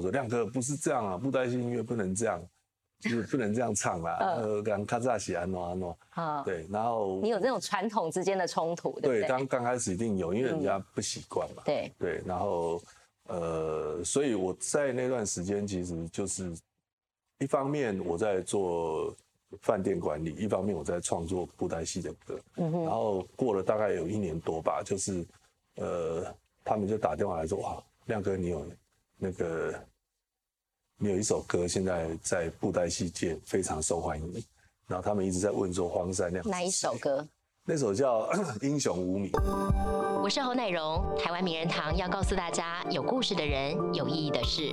我说：“亮哥不是这样啊，布袋戏音乐不能这样，就是不能这样唱啦。”呃，刚卡扎西安诺安诺，啊，对，然后你有这种传统之间的冲突，对不对？刚刚开始一定有，因为人家不习惯嘛。对对，然后呃，所以我在那段时间其实就是一方面我在做饭店管理，一方面我在创作布袋戏的歌。嗯哼。然后过了大概有一年多吧，就是呃，他们就打电话来说：“哇，亮哥，你有。”那个，你有一首歌，现在在布袋戏界非常受欢迎。然后他们一直在问说荒山亮哪一首歌？那首叫 《英雄无名》。我是侯乃荣，台湾名人堂要告诉大家：有故事的人，有意义的事。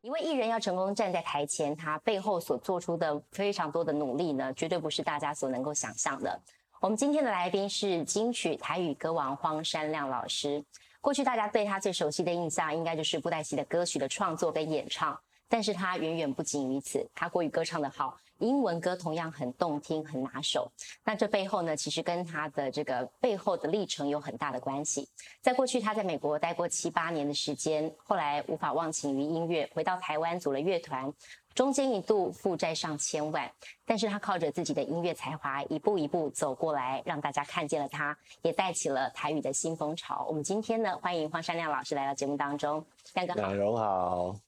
一位艺人要成功站在台前，他背后所做出的非常多的努力呢，绝对不是大家所能够想象的。我们今天的来宾是金曲台语歌王荒山亮老师。过去大家对他最熟悉的印象，应该就是布袋戏的歌曲的创作跟演唱。但是他远远不仅于此，他国语歌唱的好，英文歌同样很动听、很拿手。那这背后呢，其实跟他的这个背后的历程有很大的关系。在过去，他在美国待过七八年的时间，后来无法忘情于音乐，回到台湾组了乐团。中间一度负债上千万，但是他靠着自己的音乐才华，一步一步走过来，让大家看见了他，也带起了台语的新风潮。我们今天呢，欢迎黄山亮老师来到节目当中，亮哥好，好。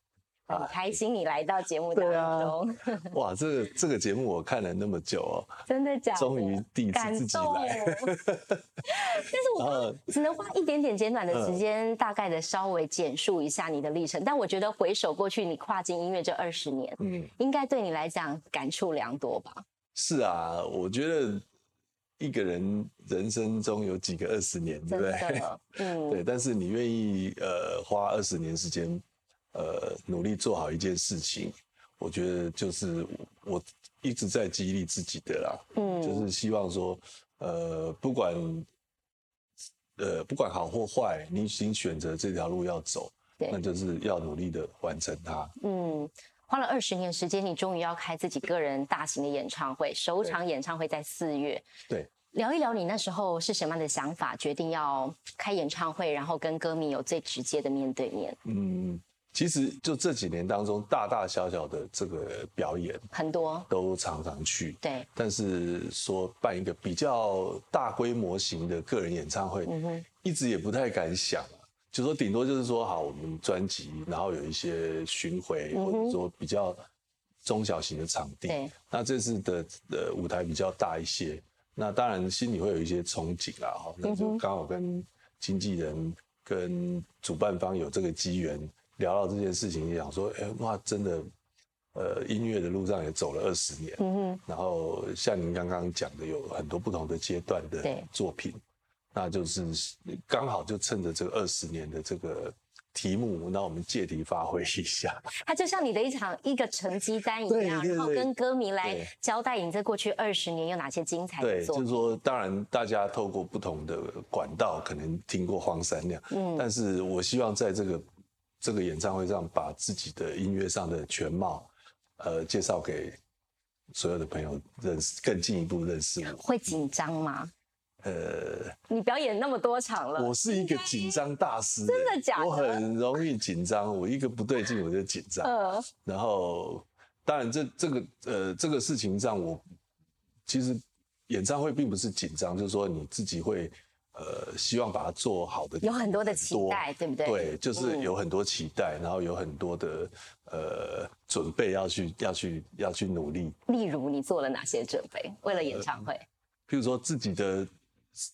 很开心你来到节目当中。哇，这个这个节目我看了那么久哦，真的假的？终于第一次自己来。但是我只能花一点点简短的时间，大概的稍微简述一下你的历程。但我觉得回首过去，你跨进音乐这二十年，嗯，应该对你来讲感触良多吧？是啊，我觉得一个人人生中有几个二十年，对不对？嗯，对。但是你愿意呃花二十年时间。呃，努力做好一件事情，我觉得就是我一直在激励自己的啦。嗯，就是希望说，呃，不管呃不管好或坏，你已经选择这条路要走，那就是要努力的完成它。嗯，花了二十年时间，你终于要开自己个人大型的演唱会，首场演唱会在四月。对，聊一聊你那时候是什么样的想法，决定要开演唱会，然后跟歌迷有最直接的面对面。嗯。其实就这几年当中，大大小小的这个表演很多，都常常去。对，但是说办一个比较大规模型的个人演唱会，一直也不太敢想。就说顶多就是说，好，我们专辑，然后有一些巡回，或者说比较中小型的场地。对，那这次的的舞台比较大一些，那当然心里会有一些憧憬啦。哈，那就刚好跟经纪人、跟主办方有这个机缘。聊到这件事情，想说，哎，哇，真的，呃，音乐的路上也走了二十年，嗯哼，然后像您刚刚讲的，有很多不同的阶段的作品，那就是刚好就趁着这个二十年的这个题目，那我们借题发挥一下。它就像你的一场一个成绩单一样，然后跟歌迷来交代你这过去二十年有哪些精彩的作品。就是说，当然大家透过不同的管道，可能听过荒山亮，嗯，但是我希望在这个。这个演唱会上，把自己的音乐上的全貌，呃，介绍给所有的朋友认识，更进一步认识我。会紧张吗？呃，你表演那么多场了，我是一个紧张大师，真的假的？我很容易紧张，我一个不对劲我就紧张。嗯，然后当然这这个呃这个事情上，我其实演唱会并不是紧张，就是说你自己会。呃，希望把它做好的，有很多的期待，对不对？对，就是有很多期待，然后有很多的呃准备要去要去要去努力。例如，你做了哪些准备？为了演唱会？譬如说，自己的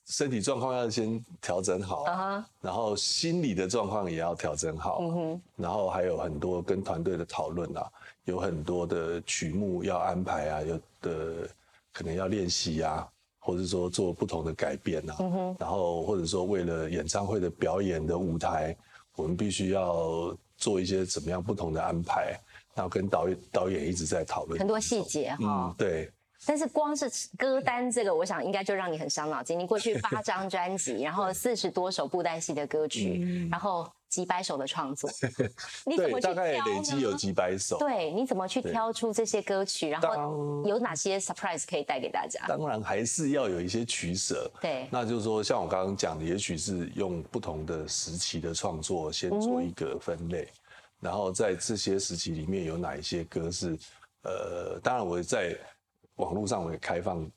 身体状况要先调整好，然后心理的状况也要调整好，然后还有很多跟团队的讨论啊，有很多的曲目要安排啊，有的可能要练习啊。或者说做不同的改变呐，然后或者说为了演唱会的表演的舞台，我们必须要做一些怎么样不同的安排，然后跟导演导演一直在讨论很多细节哈。对。但是光是歌单这个，我想应该就让你很伤脑筋。你过去八张专辑，然后四十多首布袋戏的歌曲，然后。几百首的创作，你怎么大概累积有几百首。对，你怎么去挑出这些歌曲？然后有哪些 surprise 可以带给大家？当然还是要有一些取舍。对，那就是说，像我刚刚讲的，也许是用不同的时期的创作先做一个分类，然后在这些时期里面有哪一些歌是，呃，当然我在网络上我也开放。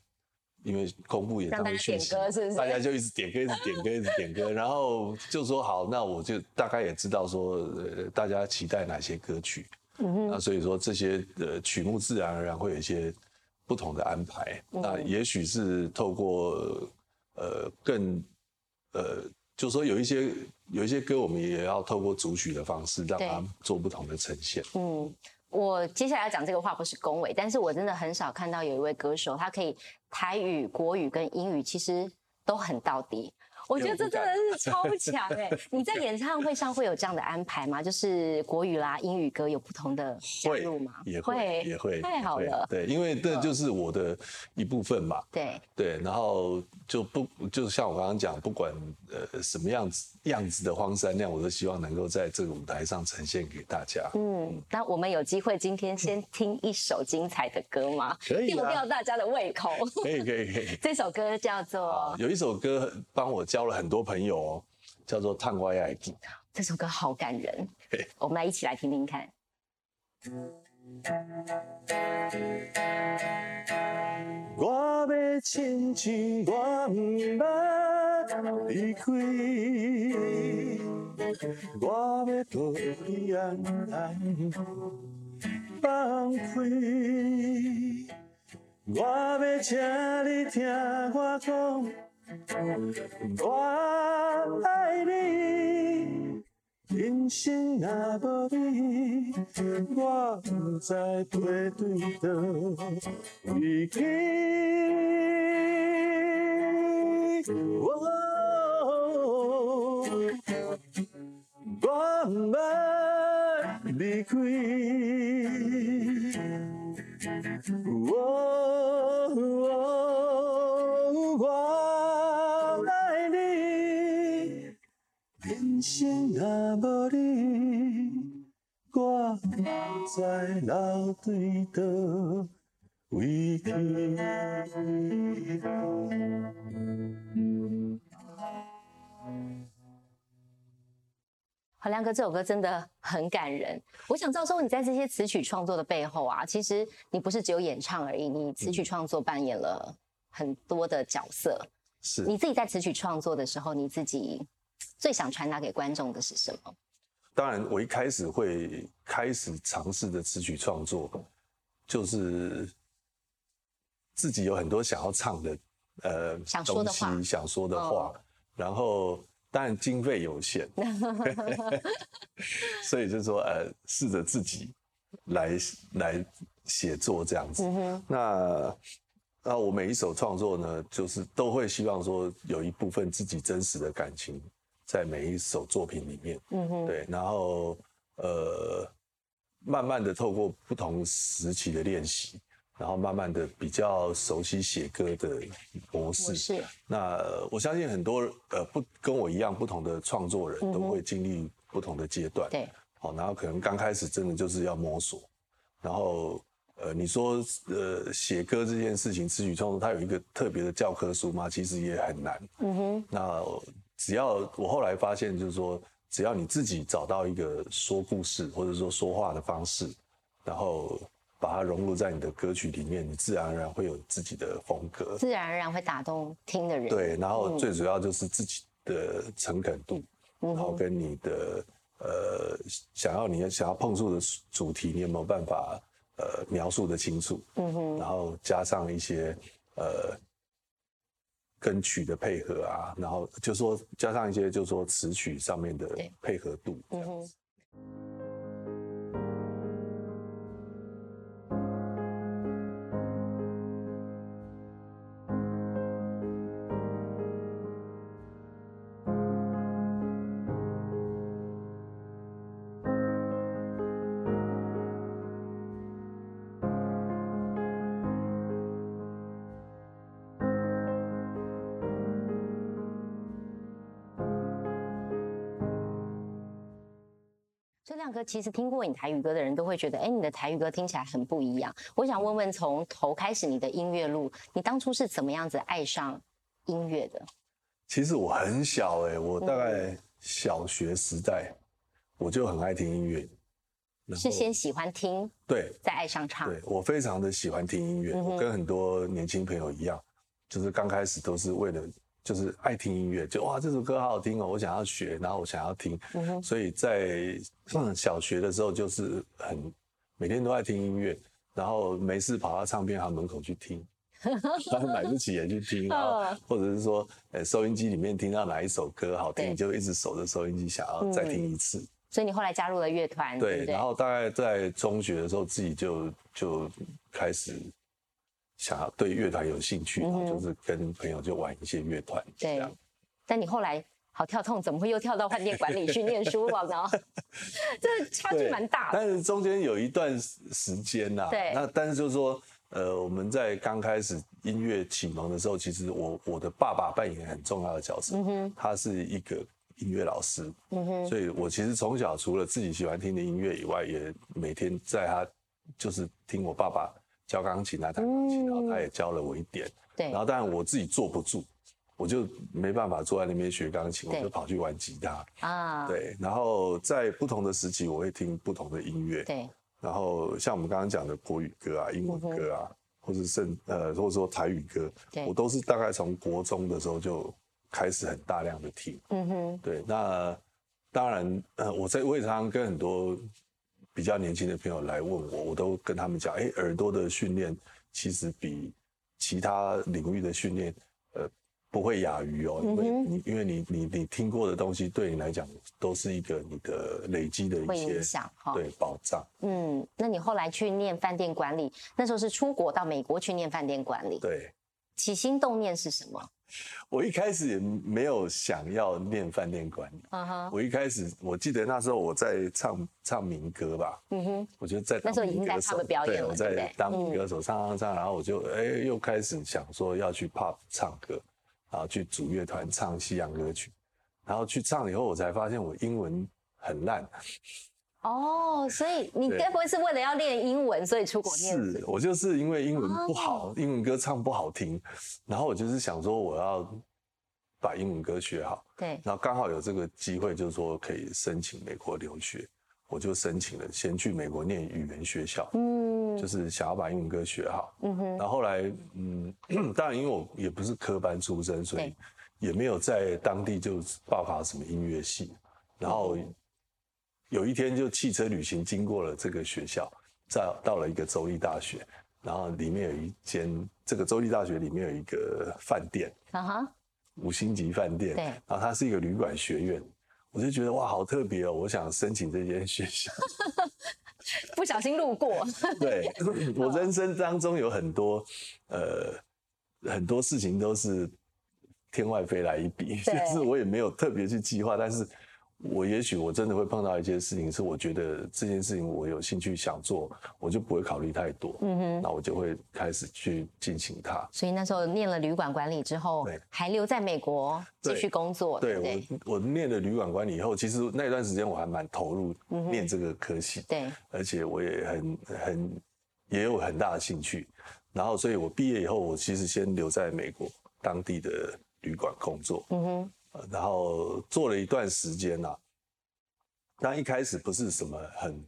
因为公布演唱会讯息，大家就一直点歌，一直点歌，一直点歌，然后就说好，那我就大概也知道说，呃，大家期待哪些歌曲，嗯那所以说这些呃曲目自然而然会有一些不同的安排。那也许是透过呃更呃，就是说有一些有一些歌，我们也要透过组曲的方式，让它做不同的呈现。嗯。我接下来要讲这个话不是恭维，但是我真的很少看到有一位歌手，他可以台语、国语跟英语其实都很到底。我觉得这真的是超强哎！你在演唱会上会有这样的安排吗？就是国语啦、英语歌有不同的加入吗？也会，也会，太好了。对，因为这就是我的一部分嘛。对对，然后就不就像我刚刚讲，不管呃什么样子样子的荒山亮，我都希望能够在这个舞台上呈现给大家。嗯，那我们有机会今天先听一首精彩的歌吗？可以，吊吊大家的胃口。可以可以可以。这首歌叫做有一首歌帮我教了很多朋友哦，叫做《探外爱》。这首歌好感人，我们来一起来听听看。我要亲像我毋捌离开，我要抱你安安放开，我要请你听我讲。我爱你，人生若无你，我不知飞对倒位去。我不要离开。若无你，我在老对倒位去。好，亮哥，这首歌真的很感人。我想知道说，你在这些词曲创作的背后啊，其实你不是只有演唱而已，你词曲创作扮演了很多的角色。是，你自己在词曲创作的时候，你自己。最想传达给观众的是什么？当然，我一开始会开始尝试的词曲创作，就是自己有很多想要唱的呃想说的话，想说的话。然后，当然经费有限，所以就说呃，试着自己来来写作这样子。那那我每一首创作呢，就是都会希望说有一部分自己真实的感情。在每一首作品里面，嗯哼，对，然后呃，慢慢的透过不同时期的练习，然后慢慢的比较熟悉写歌的模式。是。那我相信很多呃不跟我一样不同的创作人都会经历不同的阶段。对。好，然后可能刚开始真的就是要摸索，然后呃，你说呃写歌这件事情，词曲创作它有一个特别的教科书吗？其实也很难。嗯哼。那。只要我后来发现，就是说，只要你自己找到一个说故事或者说说话的方式，然后把它融入在你的歌曲里面，你自然而然会有自己的风格，自然而然会打动听的人。对，然后最主要就是自己的诚恳度，然后跟你的呃想要你想要碰触的主题，你有没有办法呃描述的清楚？嗯哼，然后加上一些呃。跟曲的配合啊，然后就说加上一些，就说词曲上面的配合度这样子。其实听过你台语歌的人都会觉得，哎，你的台语歌听起来很不一样。我想问问，从头开始你的音乐路，你当初是怎么样子爱上音乐的？其实我很小哎，我大概小学时代我就很爱听音乐。是先喜欢听，对，再爱上唱。对我非常的喜欢听音乐，我跟很多年轻朋友一样，就是刚开始都是为了就是爱听音乐，就哇这首歌好好听哦，我想要学，然后我想要听，所以在上小学的时候就是很每天都爱听音乐，然后没事跑到唱片行门口去听，然后买不起也去听，然后或者是说，呃，收音机里面听到哪一首歌好听，就一直守着收音机想要再听一次。所以你后来加入了乐团，对，然后大概在中学的时候，自己就就开始想要对乐团有兴趣，然后就是跟朋友就玩一些乐团，对。但你后来好跳痛，怎么会又跳到饭店管理去念书了呢？这差距蛮大。但是中间有一段时间呐，对。那但是就是说，呃，我们在刚开始音乐启蒙的时候，其实我我的爸爸扮演很重要的角色，嗯哼，他是一个。音乐老师，嗯哼，所以我其实从小除了自己喜欢听的音乐以外，也每天在他就是听我爸爸教钢琴啊，弹钢琴，然后他也教了我一点，对。然后当然我自己坐不住，我就没办法坐在那边学钢琴，我就跑去玩吉他啊，对。然后在不同的时期，我会听不同的音乐，对。然后像我们刚刚讲的国语歌啊、英文歌啊，或者甚呃或者说台语歌，我都是大概从国中的时候就。开始很大量的听，嗯哼，对，那当然，呃，我在我也常常跟很多比较年轻的朋友来问我，我都跟他们讲，哎，耳朵的训练其实比其他领域的训练，呃，不会亚于哦，因为你因为你你你听过的东西，对你来讲都是一个你的累积的一些影响哈，对，保障。嗯，那你后来去念饭店管理，那时候是出国到美国去念饭店管理，对，起心动念是什么？我一开始也没有想要念饭店管理。我一开始我记得那时候我在唱唱民歌吧。嗯哼。我就在那时候已经在他们表演了，我在当歌手唱唱唱，然后我就哎又开始想说要去 pop 唱歌，然后去组乐团唱西洋歌曲，然后去唱以后我才发现我英文很烂。哦，所以你该不会是为了要练英文，所以出国念？是我就是因为英文不好，英文歌唱不好听，然后我就是想说我要把英文歌学好。对，然后刚好有这个机会，就是说可以申请美国留学，我就申请了，先去美国念语言学校。嗯，就是想要把英文歌学好。嗯哼，然后后来，嗯，当然因为我也不是科班出身，所以也没有在当地就报考什么音乐系，然后。有一天就汽车旅行经过了这个学校，在到了一个州立大学，然后里面有一间这个州立大学里面有一个饭店，啊哈，五星级饭店，对，然后它是一个旅馆学院，我就觉得哇，好特别哦，我想申请这间学校，不小心路过，对我人生当中有很多呃很多事情都是天外飞来一笔，就是我也没有特别去计划，但是。我也许我真的会碰到一些事情，是我觉得这件事情我有兴趣想做，我就不会考虑太多，嗯哼，那我就会开始去进行它。所以那时候念了旅馆管理之后，还留在美国继续工作。对我，我念了旅馆管理以后，其实那段时间我还蛮投入念这个科系，对，而且我也很很也有很大的兴趣。然后，所以我毕业以后，我其实先留在美国当地的旅馆工作，嗯哼。然后做了一段时间呐，但一开始不是什么很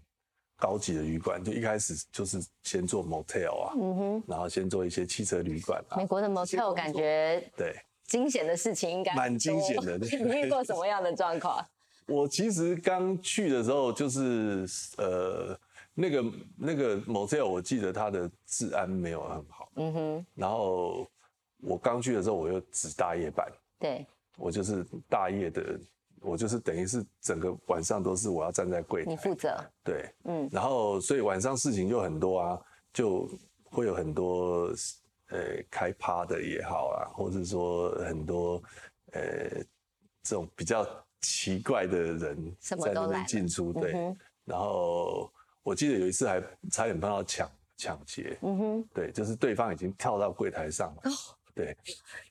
高级的旅馆，就一开始就是先做 motel 啊，嗯哼，然后先做一些汽车旅馆啊。美国的 motel 感觉对惊险的事情应该蛮惊险的。你遇过什么样的状况？我其实刚去的时候就是呃那个那个 motel，我记得它的治安没有很好，嗯哼。然后我刚去的时候，我又只大夜班，对。我就是大夜的，我就是等于是整个晚上都是我要站在柜台，你负责，对，嗯，然后所以晚上事情就很多啊，就会有很多呃开趴的也好啊，或者说很多呃这种比较奇怪的人在那边进出，对，然后我记得有一次还差点碰到抢抢劫，嗯哼，对，就是对方已经跳到柜台上了。对，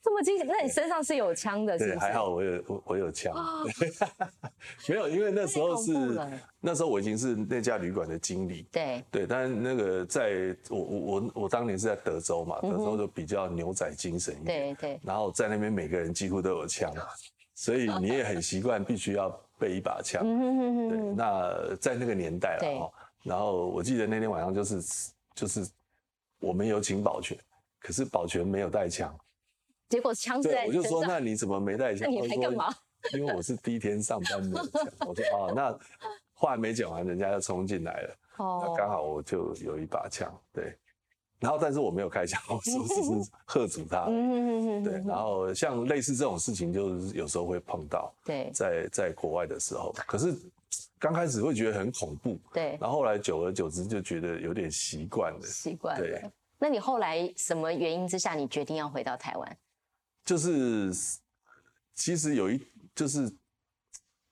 这么惊险，那你身上是有枪的？对，还好我有我我有枪，没有，因为那时候是那时候我已经是那家旅馆的经理。对对，但是那个在我我我我当年是在德州嘛，德州就比较牛仔精神一点。对对。然后在那边每个人几乎都有枪，所以你也很习惯必须要备一把枪。对，那在那个年代了然后我记得那天晚上就是就是我们有请保全。可是保全没有带枪，结果枪在我就说那你怎么没带枪？你还干嘛？因为我是第一天上班的。我说哦，那话还没讲完，人家就冲进来了。哦，那刚好我就有一把枪，对。然后但是我没有开枪，我只 是喝阻他。嗯嗯嗯对。然后像类似这种事情，就是有时候会碰到。对。在在国外的时候，可是刚开始会觉得很恐怖。对。然后后来久而久之就觉得有点习惯了。习惯。对。那你后来什么原因之下，你决定要回到台湾？就是，其实有一，就是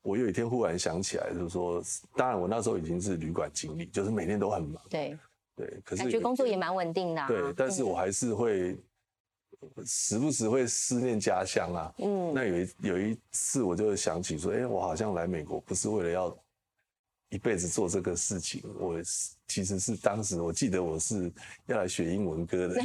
我有一天忽然想起来，就是说，当然我那时候已经是旅馆经理，就是每天都很忙。对对，可是感觉工作也蛮稳定的。对，但是我还是会时不时会思念家乡啊。嗯，那有一有一次，我就想起说，哎，我好像来美国不是为了要。一辈子做这个事情，我其实是当时我记得我是要来学英文歌的，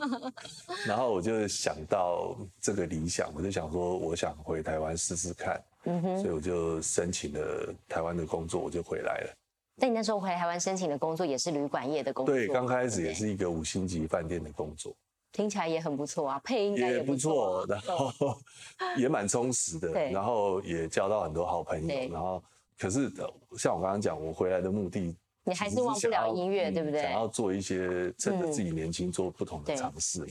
然后我就想到这个理想，我就想说我想回台湾试试看，所以我就申请了台湾的工作，我就回来了。但你那时候回台湾申请的工作也是旅馆业的工作，对，刚开始也是一个五星级饭店的工作，听起来也很不错啊，配音也不错，然后 也蛮充实的，然后也交到很多好朋友，然后。可是，像我刚刚讲，我回来的目的，你还是忘不了音乐，对不对？想要做一些趁着自己年轻做不同的尝试嘛，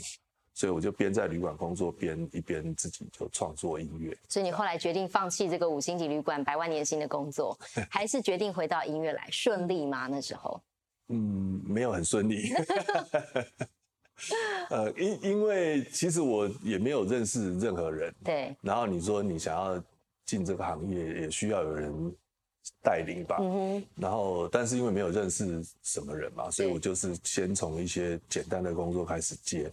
所以我就边在旅馆工作，边一边自己就创作音乐。所以你后来决定放弃这个五星级旅馆百万年薪的工作，还是决定回到音乐来？顺利吗？那时候？嗯，没有很顺利。呃，因因为其实我也没有认识任何人。对。然后你说你想要进这个行业，也需要有人。带领吧，然后但是因为没有认识什么人嘛，所以我就是先从一些简单的工作开始接，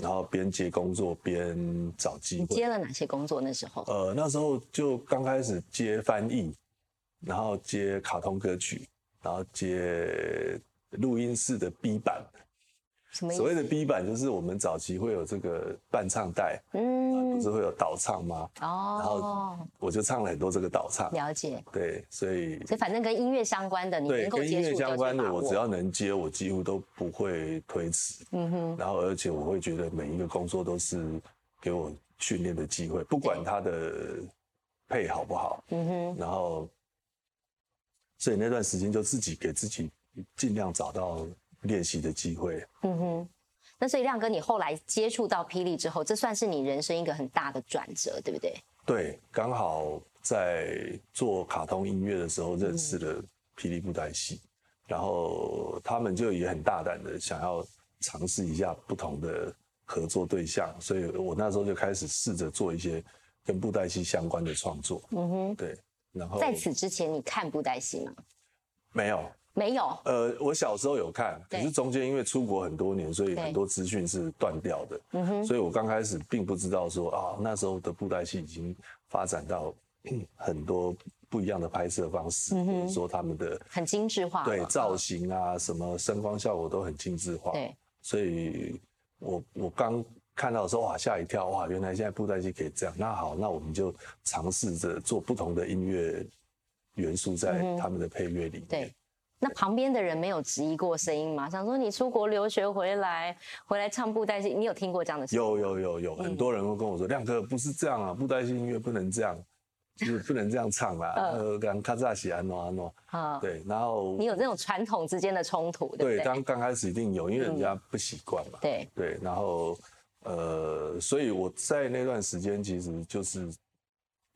然后边接工作边找机会。接了哪些工作那时候？呃，那时候就刚开始接翻译，然后接卡通歌曲，然后接录音室的 B 版。所谓的 B 版就是我们早期会有这个伴唱带，嗯，不是会有导唱吗？哦，然后我就唱了很多这个导唱。了解。对，所以所以反正跟音乐相关的，你能够跟音乐相关的，我只要能接，我几乎都不会推辞。嗯哼。然后而且我会觉得每一个工作都是给我训练的机会，不管他的配好不好。嗯哼。然后，所以那段时间就自己给自己尽量找到。练习的机会。嗯哼，那所以亮哥，你后来接触到霹雳之后，这算是你人生一个很大的转折，对不对？对，刚好在做卡通音乐的时候认识了霹雳布袋戏，然后他们就也很大胆的想要尝试一下不同的合作对象，所以我那时候就开始试着做一些跟布袋戏相关的创作。嗯哼，对。然后在此之前，你看布袋戏吗？没有。没有，呃，我小时候有看，可是中间因为出国很多年，所以很多资讯是断掉的。嗯哼，所以我刚开始并不知道说啊，那时候的布袋戏已经发展到 很多不一样的拍摄方式，或者说他们的很精致化，对造型啊，什么声光效果都很精致化。对，所以我我刚看到的时候哇，吓一跳哇，原来现在布袋戏可以这样。那好，那我们就尝试着做不同的音乐元素在他们的配乐里面。那旁边的人没有质疑过声音吗？想说你出国留学回来，回来唱布袋戏，你有听过这样的？有有有有，很多人会跟我说：“亮哥不是这样啊，布袋戏音乐不能这样，就是不能这样唱啦。”呃，刚卡扎西安诺安诺，啊，对，然后你有这种传统之间的冲突，对对？刚刚开始一定有，因为人家不习惯嘛。对对，然后呃，所以我在那段时间其实就是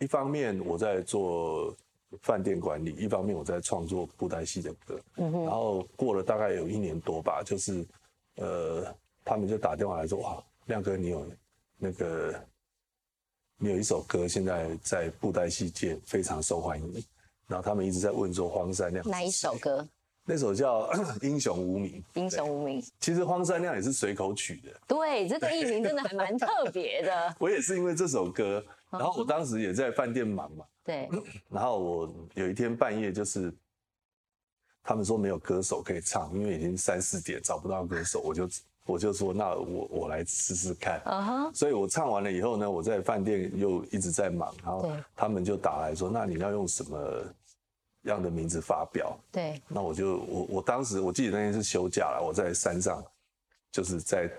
一方面我在做。饭店管理，一方面我在创作布袋戏的歌，然后过了大概有一年多吧，就是，呃，他们就打电话来说，哇，亮哥你有那个，你有一首歌现在在布袋戏界非常受欢迎，然后他们一直在问说荒山亮哪一首歌？那首叫 《英雄无名》。英雄无名，其实荒山亮也是随口取的。对，这个艺名真的还蛮特别的。我也是因为这首歌，然后我当时也在饭店忙嘛。对。然后我有一天半夜就是，他们说没有歌手可以唱，因为已经三四点找不到歌手，我就我就说那我我来试试看。啊哈。所以我唱完了以后呢，我在饭店又一直在忙，然后他们就打来说，那你要用什么？样的名字发表，对，那我就我我当时我记得那天是休假了，我在山上，就是在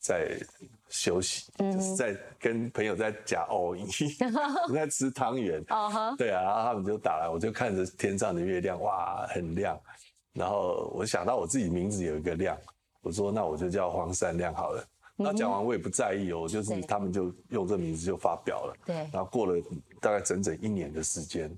在休息，就是在跟朋友在夹藕衣，在 吃汤圆，对啊，然后他们就打来，我就看着天上的月亮，哇，很亮，然后我想到我自己名字有一个亮，我说那我就叫黄山亮好了，那讲完我也不在意哦，就是他们就用这名字就发表了，对，然后过了大概整整一年的时间。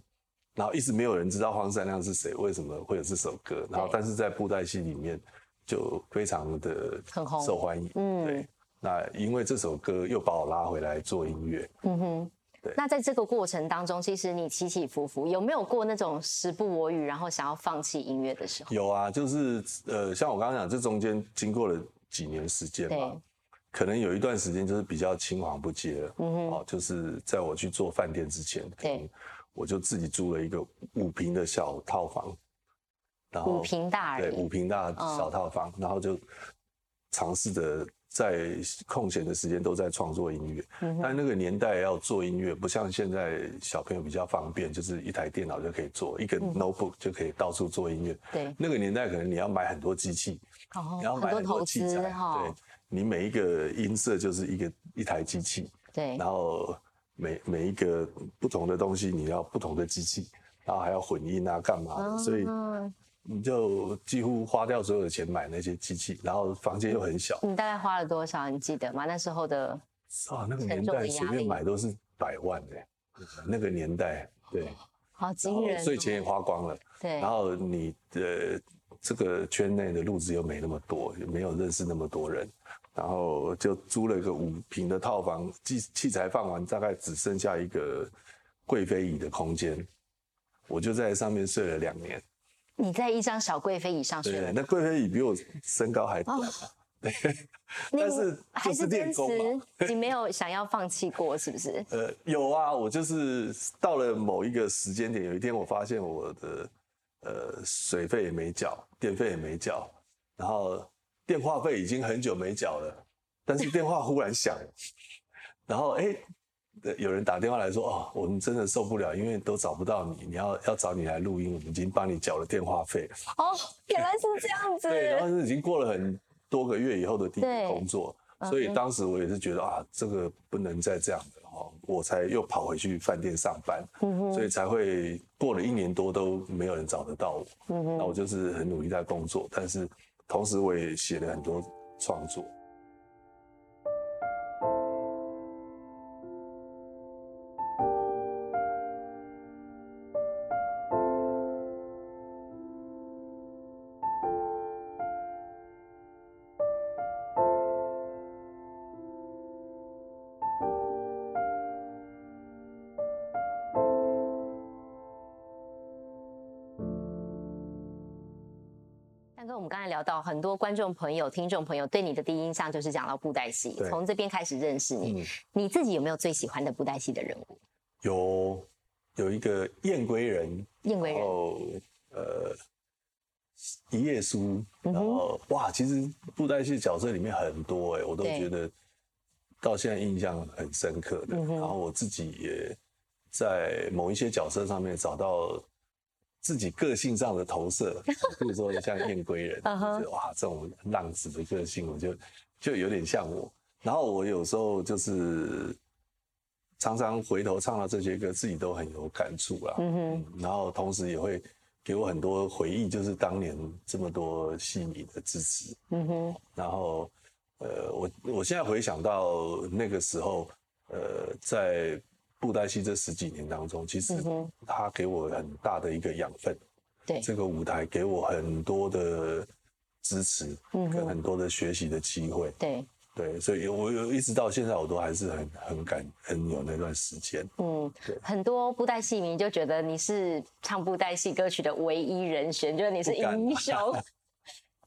然后一直没有人知道黄山亮是谁，为什么会有这首歌？然后但是在布袋戏里面就非常的很受欢迎。嗯，对。那因为这首歌又把我拉回来做音乐。嗯哼，对。那在这个过程当中，其实你起起伏伏，有没有过那种时不我与，然后想要放弃音乐的时候？有啊，就是呃，像我刚刚讲，这中间经过了几年时间嘛，可能有一段时间就是比较青黄不接了。嗯哼，哦，就是在我去做饭店之前。对。我就自己租了一个五平的小套房，然后五平大对五平大小套房，然后就尝试着在空闲的时间都在创作音乐。但那个年代要做音乐，不像现在小朋友比较方便，就是一台电脑就可以做，一个 notebook 就可以到处做音乐。对，那个年代可能你要买很多机器，你要买很多器材，对，你每一个音色就是一个一台机器，对，然后。每每一个不同的东西，你要不同的机器，然后还要混音啊，干嘛的？所以你就几乎花掉所有的钱买那些机器，然后房间又很小。你大概花了多少？你记得吗？那时候的啊，那个年代随便买都是百万的，那个年代对，好惊人，所以钱也花光了。对，然后你的这个圈内的路子又没那么多，也没有认识那么多人。然后就租了一个五平的套房，器器材放完，大概只剩下一个贵妃椅的空间，我就在上面睡了两年。你在一张小贵妃椅上睡？对，那贵妃椅比我身高还短。对，但是还是坚持，你没有想要放弃过，是不是？呃，有啊，我就是到了某一个时间点，有一天我发现我的呃水费也没缴，电费也没缴，然后。电话费已经很久没缴了，但是电话忽然响，然后哎，有人打电话来说哦，我们真的受不了，因为都找不到你，你要要找你来录音，我们已经帮你缴了电话费。哦，原来是这样子。对，然后是已经过了很多个月以后的第一个工作，所以当时我也是觉得啊，这个不能再这样了哦，我才又跑回去饭店上班，所以才会过了一年多都没有人找得到我。那我就是很努力在工作，但是。同时，我也写了很多创作。到很多观众朋友、听众朋友对你的第一印象就是讲到布袋戏，从这边开始认识你。你自己有没有最喜欢的布袋戏的人物？有，有一个燕归人，燕归人，呃，一页书，然后哇，其实布袋戏角色里面很多哎，我都觉得到现在印象很深刻的。然后我自己也在某一些角色上面找到。自己个性上的投射，比如说像燕归人，哇，这种浪子的个性，我就就有点像我。然后我有时候就是常常回头唱到这些歌，自己都很有感触啦。嗯哼。然后同时也会给我很多回忆，就是当年这么多戏迷的支持。嗯哼。然后，呃，我我现在回想到那个时候，呃，在。布袋戏这十几年当中，其实他给我很大的一个养分。对这个舞台给我很多的支持，跟很多的学习的机会。对，对，所以我有一直到现在我都还是很很感很有那段时间。嗯，对，很多布袋戏迷就觉得你是唱布袋戏歌曲的唯一人选，觉得你是英雄。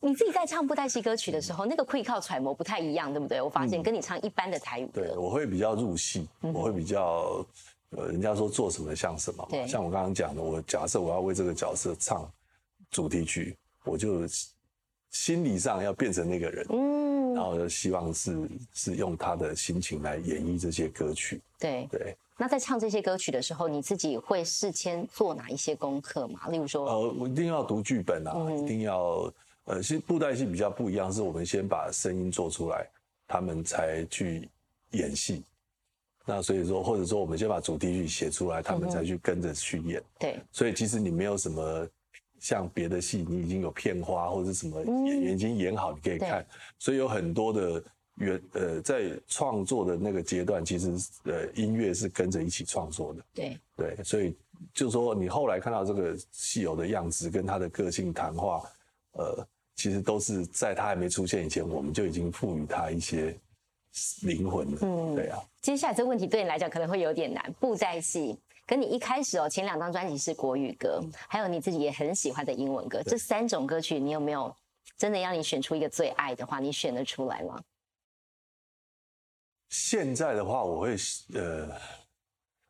你自己在唱布袋戏歌曲的时候，那个会靠揣摩不太一样，对不对？我发现跟你唱一般的台语歌，对，我会比较入戏，我会比较呃，人家说做什么像什么嘛。像我刚刚讲的，我假设我要为这个角色唱主题曲，我就心理上要变成那个人，嗯，然后希望是是用他的心情来演绎这些歌曲。对对。那在唱这些歌曲的时候，你自己会事先做哪一些功课嘛？例如说，呃，我一定要读剧本啊，一定要。呃，其实布袋戏比较不一样，是我们先把声音做出来，他们才去演戏。那所以说，或者说我们先把主题曲写出来，他们才去跟着去演。对。所以其实你没有什么像别的戏，你已经有片花或者什么演员已经演好，你可以看。所以有很多的原呃，在创作的那个阶段，其实呃音乐是跟着一起创作的。对。对，所以就说你后来看到这个戏友的样子，跟他的个性谈话，呃。其实都是在他还没出现以前，我们就已经赋予他一些灵魂了。嗯，对啊。接下来这个问题对你来讲可能会有点难。布袋戏跟你一开始哦，前两张专辑是国语歌，还有你自己也很喜欢的英文歌，这三种歌曲，你有没有真的让你选出一个最爱的话，你选得出来吗？现在的话，我会呃，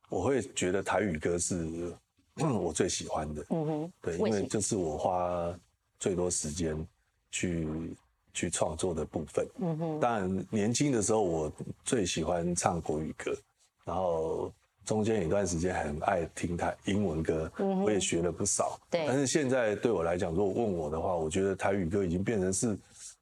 我会觉得台语歌是 我最喜欢的。嗯哼，对，因为这是我花最多时间。去去创作的部分，嗯哼。当然，年轻的时候我最喜欢唱国语歌，然后中间有一段时间很爱听台英文歌，我也学了不少。对。但是现在对我来讲，如果问我的话，我觉得台语歌已经变成是，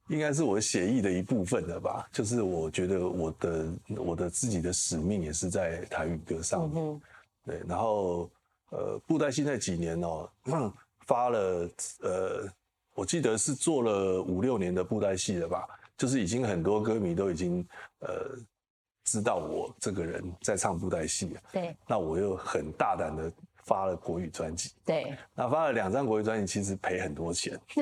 应该是我写意的一部分了吧。就是我觉得我的我的自己的使命也是在台语歌上面。对。然后呃，布袋戏那几年哦，发了呃。我记得是做了五六年的布袋戏了吧，就是已经很多歌迷都已经呃知道我这个人在唱布袋戏了。对。那我又很大胆的发了国语专辑。对。那发了两张国语专辑，其实赔很多钱。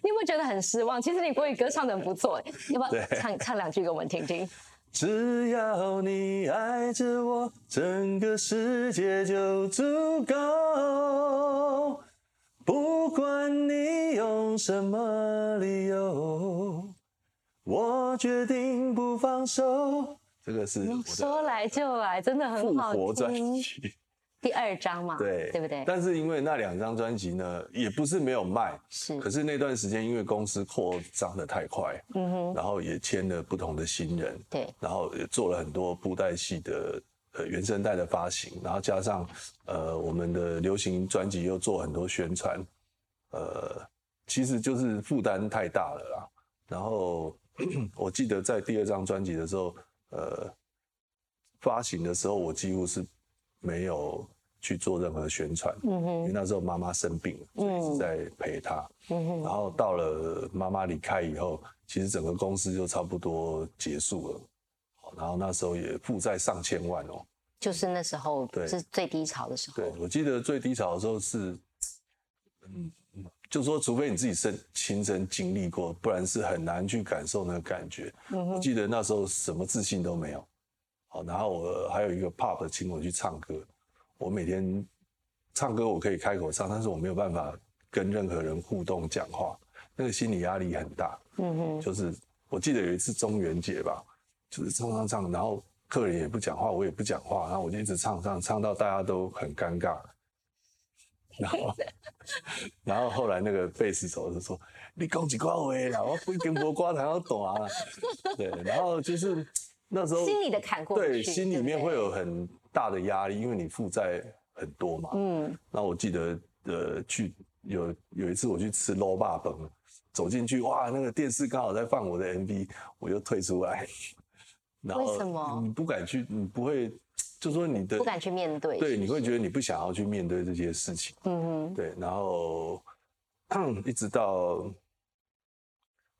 你有没有觉得很失望？其实你国语歌唱的很不错，要不要唱唱两句给我们听听？只要你爱着我，整个世界就足够。不管你用什么理由，我决定不放手。这个是说来就来，真的很好听。第二张嘛，对对不对？但是因为那两张专辑呢，也不是没有卖，是。可是那段时间因为公司扩张的太快，嗯哼，然后也签了不同的新人，对，然后也做了很多布袋戏的。呃，原声带的发行，然后加上呃，我们的流行专辑又做很多宣传，呃，其实就是负担太大了啦。然后我记得在第二张专辑的时候，呃，发行的时候我几乎是没有去做任何宣传，嗯哼，因为那时候妈妈生病了，所以是在陪她。然后到了妈妈离开以后，其实整个公司就差不多结束了。然后那时候也负债上千万哦，就是那时候是最低潮的时候。对，我记得最低潮的时候是，嗯，就说除非你自己身亲身经历过，不然是很难去感受那个感觉。嗯我记得那时候什么自信都没有，好，然后我还有一个 pop 请我去唱歌，我每天唱歌我可以开口唱，但是我没有办法跟任何人互动讲话，那个心理压力很大。嗯哼，就是我记得有一次中元节吧。就是唱唱唱，然后客人也不讲话，我也不讲话，然后我就一直唱唱唱到大家都很尴尬，然后然后后来那个贝斯手就说：“你讲几挂话啦，我不跟波瓜才要懂啊。”对，然后就是那时候心里的坎过对，心里面会有很大的压力，因为你负债很多嘛。嗯。那我记得呃，去有有一次我去吃捞霸本，走进去哇，那个电视刚好在放我的 MV，我就退出来。为什么你不敢去？你不会，就说你的不敢去面对。对，你会觉得你不想要去面对这些事情。嗯哼。对，然后 一直到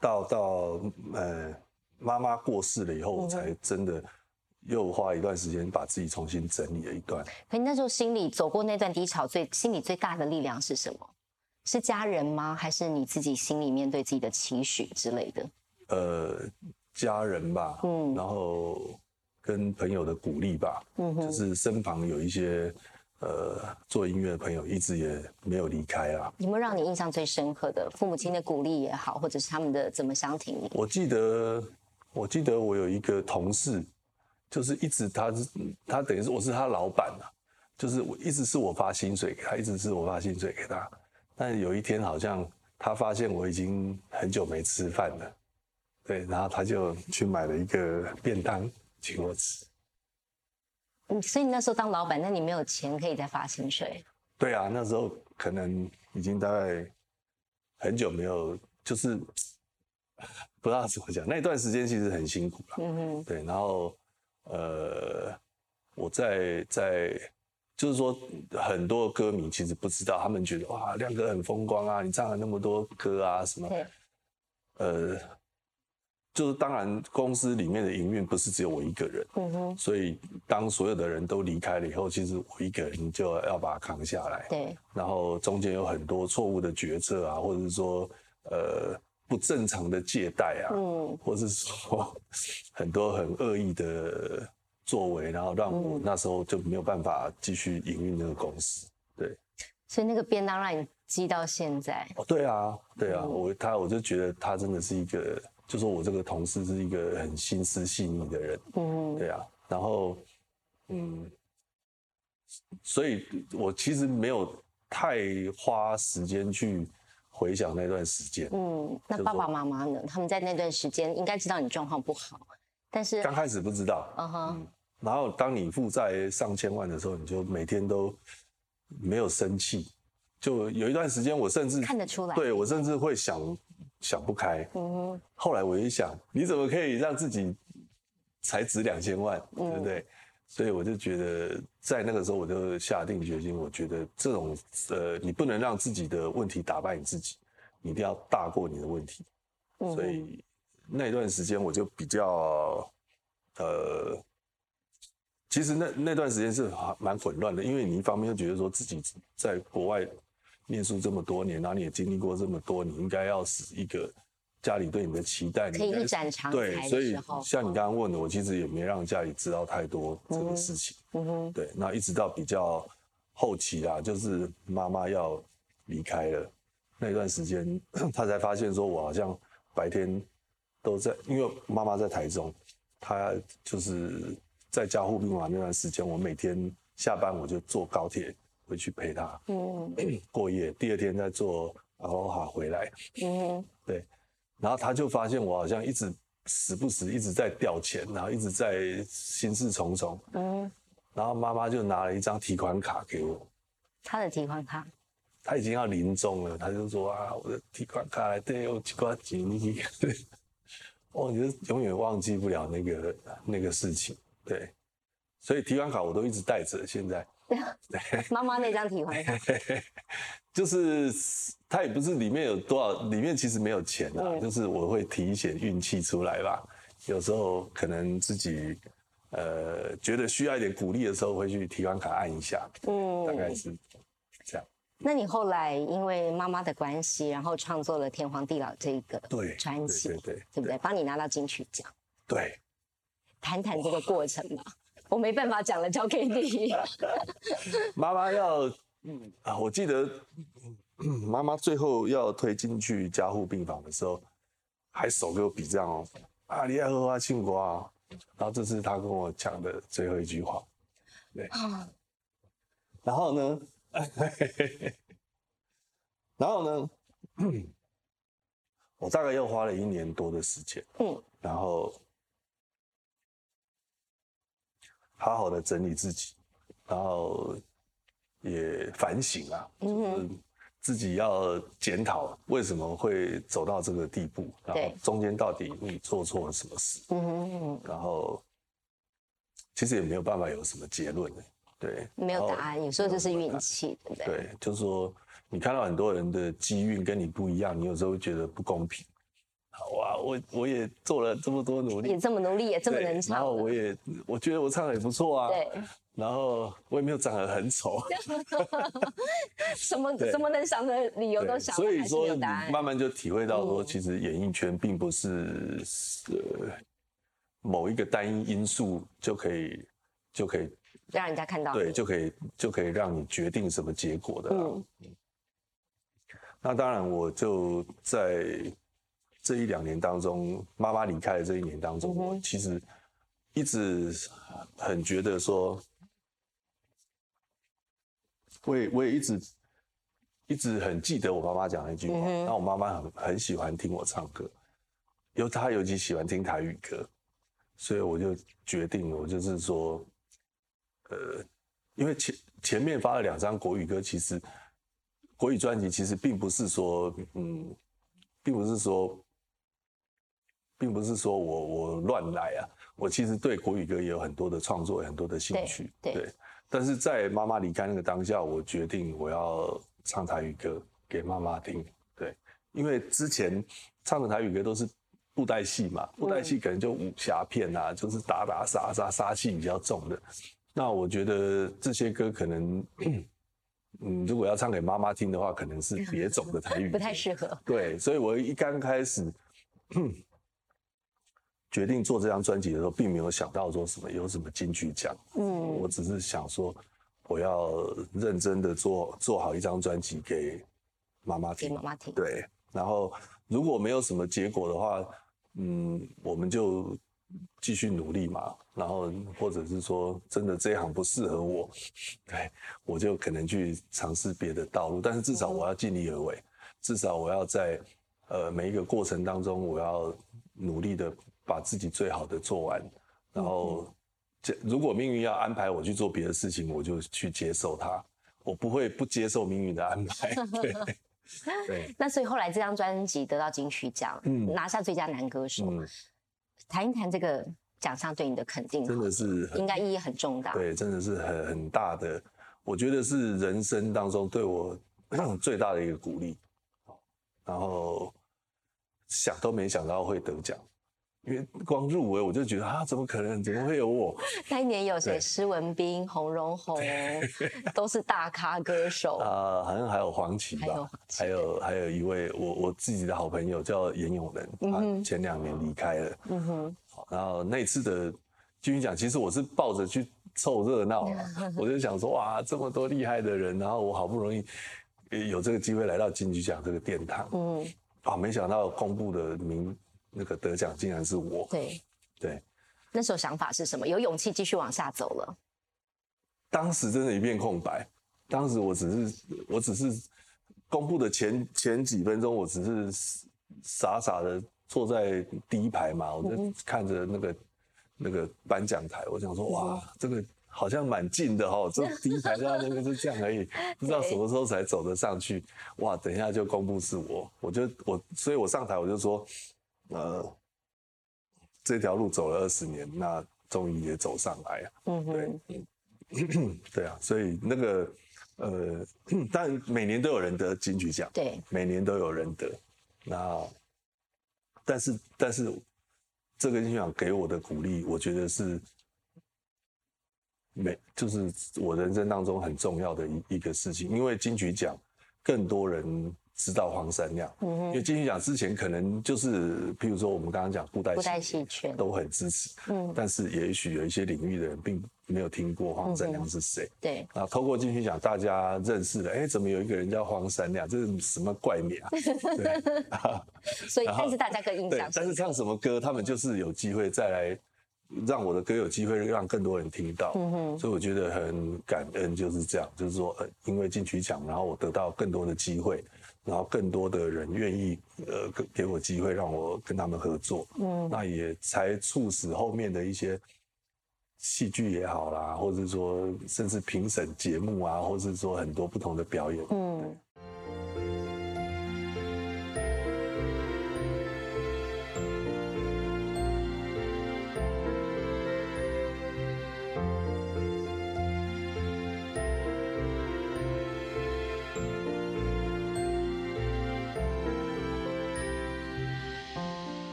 到到呃妈妈过世了以后，我才真的又花一段时间把自己重新整理了一段。可你那时候心里走过那段低潮，最心里最大的力量是什么？是家人吗？还是你自己心里面对自己的期许之类的？呃。家人吧，嗯，然后跟朋友的鼓励吧，嗯，就是身旁有一些呃做音乐的朋友，一直也没有离开啊。有没有让你印象最深刻的父母亲的鼓励也好，或者是他们的怎么相挺你？我记得，我记得我有一个同事，就是一直他是他等于是我是他老板啊，就是我一直是我发薪水给他，一直是我发薪水给他，但有一天好像他发现我已经很久没吃饭了。对，然后他就去买了一个便当请我吃。嗯，所以你那时候当老板，那你没有钱可以再发薪水？对啊，那时候可能已经大概很久没有，就是 不知道怎么讲。那段时间其实很辛苦了。嗯哼。对，然后呃，我在在就是说，很多歌迷其实不知道，他们觉得哇，亮哥很风光啊，你唱了那么多歌啊什么。呃。就是当然，公司里面的营运不是只有我一个人，嗯哼，所以当所有的人都离开了以后，其实我一个人就要把它扛下来，对。然后中间有很多错误的决策啊，或者是说呃不正常的借贷啊，嗯，或者是说很多很恶意的作为，然后让我那时候就没有办法继续营运那个公司，对。所以那个便当让你积到现在？哦，对啊，对啊，我他我就觉得他真的是一个。就说我这个同事是一个很心思细腻的人，嗯，对啊，然后，嗯，所以我其实没有太花时间去回想那段时间，嗯，那爸爸妈妈呢？他们在那段时间应该知道你状况不好，但是刚开始不知道，嗯哼，然后当你负债上千万的时候，你就每天都没有生气，就有一段时间我甚至看得出来，对我甚至会想。想不开，嗯，后来我一想，你怎么可以让自己才值两千万，对不对？所以我就觉得，在那个时候，我就下定决心，我觉得这种呃，你不能让自己的问题打败你自己，你一定要大过你的问题。所以那段时间我就比较呃，其实那那段时间是蛮混乱的，因为你一方面又觉得说自己在国外。念书这么多年，然后你也经历过这么多，你应该要是一个家里对你的期待，可以一展长才对，所以像你刚刚问的，我其实也没让家里知道太多这个事情。嗯哼，对，那一直到比较后期啦，就是妈妈要离开了那段时间，他才发现说我好像白天都在，因为妈妈在台中，她就是在家护病房那段时间，我每天下班我就坐高铁。回去陪他，嗯，过夜，第二天再坐阿罗哈回来，嗯，对，然后他就发现我好像一直时不时一直在掉钱，然后一直在心事重重，嗯，然后妈妈就拿了一张提款卡给我，他的提款卡，他已经要临终了，他就说啊，我的提款卡对有几块钱，对，我觉得永远忘记不了那个那个事情，对，所以提款卡我都一直带着，现在。对，妈妈那张提款卡，就是他也不是里面有多少，里面其实没有钱啊，就是我会提一些运气出来吧。有时候可能自己呃觉得需要一点鼓励的时候，会去提款卡按一下，嗯，大概是这样。那你后来因为妈妈的关系，然后创作了《天荒地老》这个对专辑，对对对，对不对？帮你拿到金曲奖，对，谈谈这个过程吧。我没办法讲了，交给你。妈妈要，嗯啊，我记得妈妈最后要推进去加护病房的时候，还手给我比这样哦，啊，你爱喝花庆瓜，然后这是他跟我讲的最后一句话，对。然后呢，然后呢，我大概又花了一年多的时间，嗯，然后。好好的整理自己，然后也反省啊，就是自己要检讨为什么会走到这个地步，然后中间到底你做错了什么事，嗯然后其实也没有办法有什么结论的对，没有答案，有时候就是运气，对不对？对，就是说你看到很多人的机运跟你不一样，你有时候会觉得不公平，哇，我我也做了这么多努力，也这么努力，也这么能唱，然后我也我觉得我唱的也不错啊。对。然后我也没有长得很丑，什么什么能想的理由都想，所以说慢慢就体会到说，其实演艺圈并不是呃某一个单一因素就可以就可以让人家看到，对，就可以就可以让你决定什么结果的。嗯，那当然，我就在这一两年当中，妈妈离开的这一年当中，我其实一直很觉得说。我也我也一直一直很记得我妈妈讲一句话，那我妈妈很很喜欢听我唱歌，尤她尤其喜欢听台语歌，所以我就决定，我就是说，呃，因为前前面发了两张国语歌，其实国语专辑其实并不是说，嗯，并不是说，并不是说我我乱来啊，我其实对国语歌也有很多的创作，很多的兴趣，对。但是在妈妈离开那个当下，我决定我要唱台语歌给妈妈听。对，因为之前唱的台语歌都是布袋戏嘛，布袋戏可能就武侠片啊，就是打打杀杀，杀气比较重的。那我觉得这些歌可能，嗯，如果要唱给妈妈听的话，可能是别种的台语，不太适合。对，所以我一刚开始。决定做这张专辑的时候，并没有想到说什么有什么金曲奖，嗯，我只是想说，我要认真的做做好一张专辑给妈妈听，给妈妈听，对。然后如果没有什么结果的话，嗯，我们就继续努力嘛。然后或者是说，真的这一行不适合我，对，我就可能去尝试别的道路。但是至少我要尽力而为，至少我要在呃每一个过程当中，我要努力的。把自己最好的做完，然后，这如果命运要安排我去做别的事情，我就去接受它，我不会不接受命运的安排。对，对。那所以后来这张专辑得到金曲奖，拿下最佳男歌手，谈一谈这个奖项对你的肯定，真的是应该意义很重大。对，真的是很很大的，我觉得是人生当中对我 最大的一个鼓励。然后想都没想到会得奖。因为光入围我就觉得啊，怎么可能？怎么会有我？那一年有谁？施文斌、洪荣宏都是大咖歌手 啊，好像还有黄绮吧，还有还有一位我我自己的好朋友叫严永仁，他前两年离开了。嗯哼。然后那次的金曲奖，其实我是抱着去凑热闹，我就想说哇，这么多厉害的人，然后我好不容易有这个机会来到金曲奖这个殿堂，嗯，啊，没想到公布的名。那个得奖竟然是我，对对，那时候想法是什么？有勇气继续往下走了。当时真的一片空白，当时我只是我只是公布的前前几分钟，我只是傻傻的坐在第一排嘛，我就看着那个那个颁奖台，我想说哇，这个好像蛮近的哈，这第一排在那边就这样而已，不知道什么时候才走得上去。哇，等一下就公布是我，我就我，所以我上台我就说。呃，这条路走了二十年，那终于也走上来啊。嗯对，对啊，所以那个呃，但每年都有人得金曲奖，对，每年都有人得。那但是但是这个金曲奖给我的鼓励，我觉得是每就是我人生当中很重要的一一个事情，因为金曲奖更多人。知道黄山亮，因为金曲奖之前可能就是，譬如说我们刚刚讲布袋戏圈都很支持，嗯，但是也许有一些领域的人并没有听过黄山亮是谁，对，啊，透过金曲奖大家认识了，哎，怎么有一个人叫黄山亮？这是什么怪名啊？对，所以但是大家更印象，但是唱什么歌，他们就是有机会再来让我的歌有机会让更多人听到，嗯哼，所以我觉得很感恩，就是这样，就是说，呃，因为金曲奖，然后我得到更多的机会。然后更多的人愿意呃给给我机会让我跟他们合作，嗯，那也才促使后面的一些戏剧也好啦，或者说甚至评审节目啊，或者是说很多不同的表演，嗯。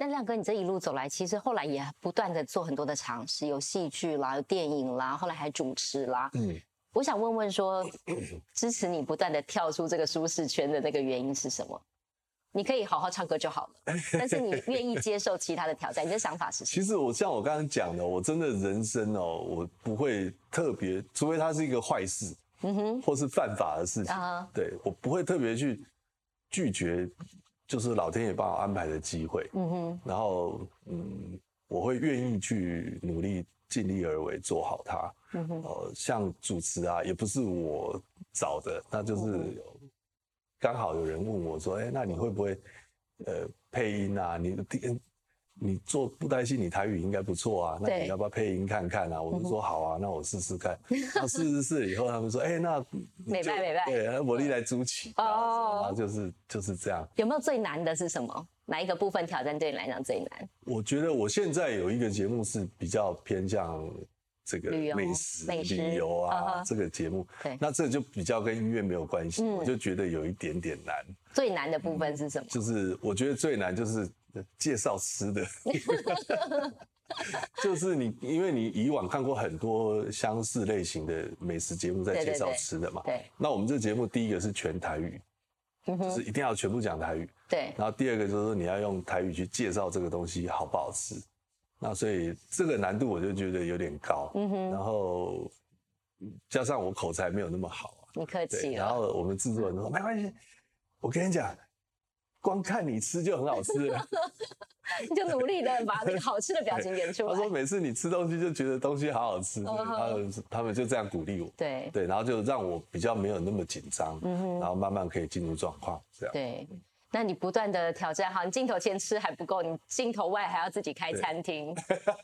但亮哥，你这一路走来，其实后来也不断的做很多的尝试，有戏剧啦，有电影啦，后来还主持啦。嗯，我想问问说，支持你不断的跳出这个舒适圈的那个原因是什么？你可以好好唱歌就好了，但是你愿意接受其他的挑战，你的想法是什么？其实我像我刚刚讲的，我真的人生哦，我不会特别，除非它是一个坏事，嗯哼，或是犯法的事情，对我不会特别去拒绝。就是老天爷帮我安排的机会，嗯哼，然后嗯，我会愿意去努力尽力而为做好它，嗯哼，呃，像主持啊，也不是我找的，那就是刚好有人问我说，哎，那你会不会呃配音啊？你第。你做布袋戏，你台语应该不错啊，那你要不要配音看看啊？我就说好啊，那我试试看。那试试试以后，他们说，哎，那美拜美拜，对，我力来租起。哦，然后就是就是这样。有没有最难的是什么？哪一个部分挑战对你来讲最难？我觉得我现在有一个节目是比较偏向这个美食、旅游啊，这个节目。对，那这就比较跟音乐没有关系，我就觉得有一点点难。最难的部分是什么？就是我觉得最难就是。介绍吃的，就是你，因为你以往看过很多相似类型的美食节目，在介绍吃的嘛。对。那我们这节目第一个是全台语，就是一定要全部讲台语。对。然后第二个就是说你要用台语去介绍这个东西好不好吃，那所以这个难度我就觉得有点高。嗯哼。然后加上我口才没有那么好啊你客气然后我们制作人说没关系，我跟你讲。光看你吃就很好吃，你就努力的把那个好吃的表情演出来。他说每次你吃东西就觉得东西好好吃，他们他们就这样鼓励我。对对，然后就让我比较没有那么紧张，然后慢慢可以进入状况。这样对，那你不断的挑战，好，你镜头前吃还不够，你镜头外还要自己开餐厅。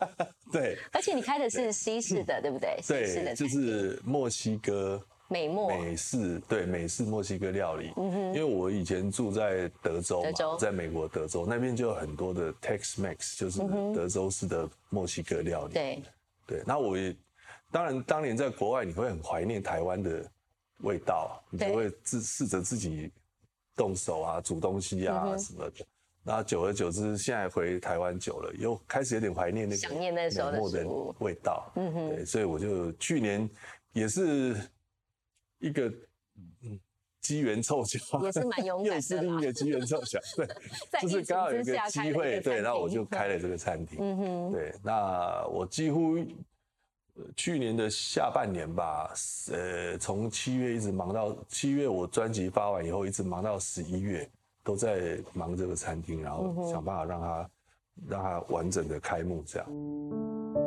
对，而且你开的是西式的，对不对？对，就是墨西哥。美墨美式对美式墨西哥料理，嗯哼，因为我以前住在德州嘛，在美国德州那边就有很多的 Tex-Mex，就是德州式的墨西哥料理。对对，那我也当然当年在国外你会很怀念台湾的味道，你就会自试着自己动手啊煮东西啊什么的。那久而久之，现在回台湾久了，又开始有点怀念那个想念那时候的味道。嗯哼，对，所以我就去年也是。一个嗯机缘凑巧，也是蛮勇敢的。又是另一个机缘凑巧，对，就是刚好有一个机会，对，然后我就开了这个餐厅。嗯哼，对，那我几乎去年的下半年吧，呃，从七月一直忙到七月，我专辑发完以后，一直忙到十一月，都在忙这个餐厅，然后想办法让它让它完整的开幕，这样。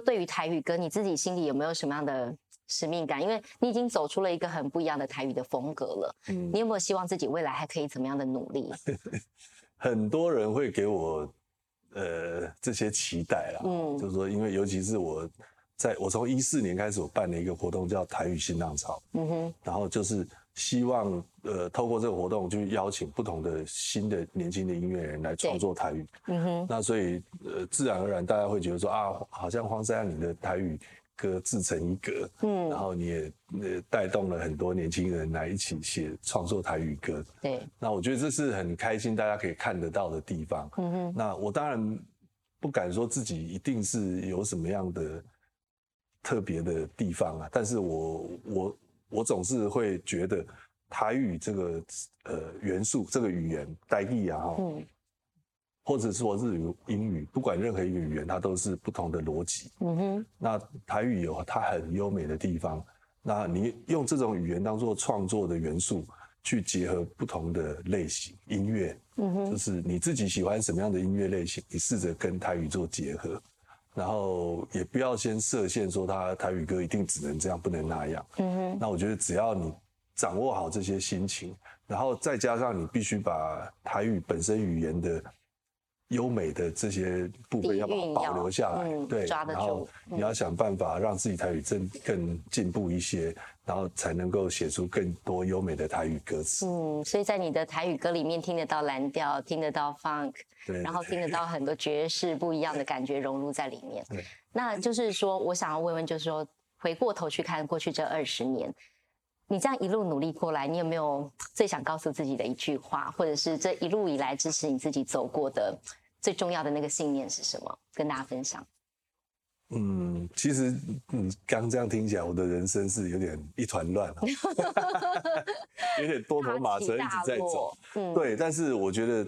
说，对于台语歌，你自己心里有没有什么样的使命感？因为你已经走出了一个很不一样的台语的风格了。嗯，你有没有希望自己未来还可以怎么样的努力？很多人会给我呃这些期待啦。嗯，就是说，因为尤其是我在我从一四年开始，我办了一个活动叫台语新浪潮。嗯哼，然后就是。希望呃透过这个活动去邀请不同的新的年轻的音乐人来创作台语，嗯哼，那所以呃自然而然大家会觉得说啊，好像黄山你的台语歌自成一格，嗯，然后你也呃带动了很多年轻人来一起写创作台语歌，对，那我觉得这是很开心大家可以看得到的地方，嗯哼，那我当然不敢说自己一定是有什么样的特别的地方啊，但是我我。我总是会觉得台语这个呃元素，这个语言代意啊哈，或者说日语、英语，不管任何一个语言，它都是不同的逻辑。嗯哼，那台语有它很优美的地方，那你用这种语言当做创作的元素，去结合不同的类型音乐，嗯哼，就是你自己喜欢什么样的音乐类型，你试着跟台语做结合。然后也不要先设限，说他台语歌一定只能这样，不能那样。嗯哼。那我觉得只要你掌握好这些心情，然后再加上你必须把台语本身语言的优美的这些部分要把它保留下来，对，然后你要想办法让自己台语更更进步一些，然后才能够写出更多优美的台语歌词。嗯，所以在你的台语歌里面听得到蓝调，听得到 funk，对，然后听得到很多爵士不一样的感觉融入在里面。那就是说，我想要问问，就是说，回过头去看过去这二十年，你这样一路努力过来，你有没有最想告诉自己的一句话，或者是这一路以来支持你自己走过的？最重要的那个信念是什么？跟大家分享。嗯，其实嗯，刚这样听起来，我的人生是有点一团乱，有点多头马车一直在走。嗯，对。但是我觉得，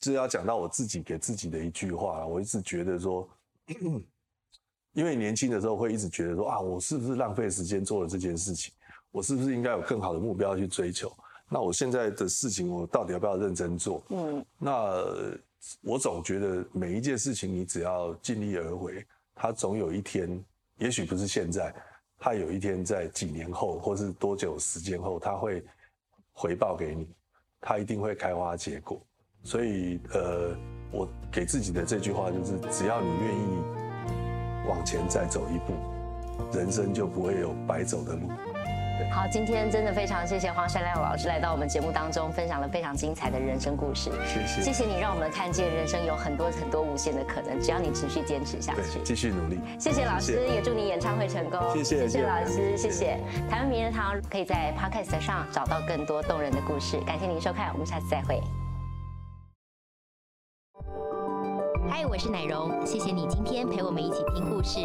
就要讲到我自己给自己的一句话，我一直觉得说，因为年轻的时候会一直觉得说啊，我是不是浪费时间做了这件事情？我是不是应该有更好的目标去追求？那我现在的事情，我到底要不要认真做？嗯，那。我总觉得每一件事情，你只要尽力而为，它总有一天，也许不是现在，它有一天在几年后，或是多久时间后，它会回报给你，它一定会开花结果。所以，呃，我给自己的这句话就是：只要你愿意往前再走一步，人生就不会有白走的路。好，今天真的非常谢谢黄山亮老师来到我们节目当中，分享了非常精彩的人生故事。谢谢，谢谢你让我们看见人生有很多很多无限的可能，只要你持续坚持下去，继续努力。谢谢老师，也祝你演唱会成功。谢谢，谢谢老师，谢谢。台湾名人堂可以在 Podcast 上找到更多动人的故事。感谢您收看，我们下次再会。嗨，我是奶蓉，谢谢你今天陪我们一起听故事。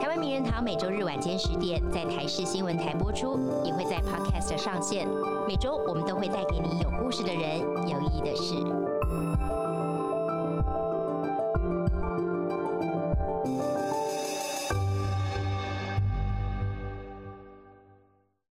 台湾名人堂每周日晚间十点在台视新闻台播出，也会在 Podcast 上线。每周我们都会带给你有故事的人，有意义的事。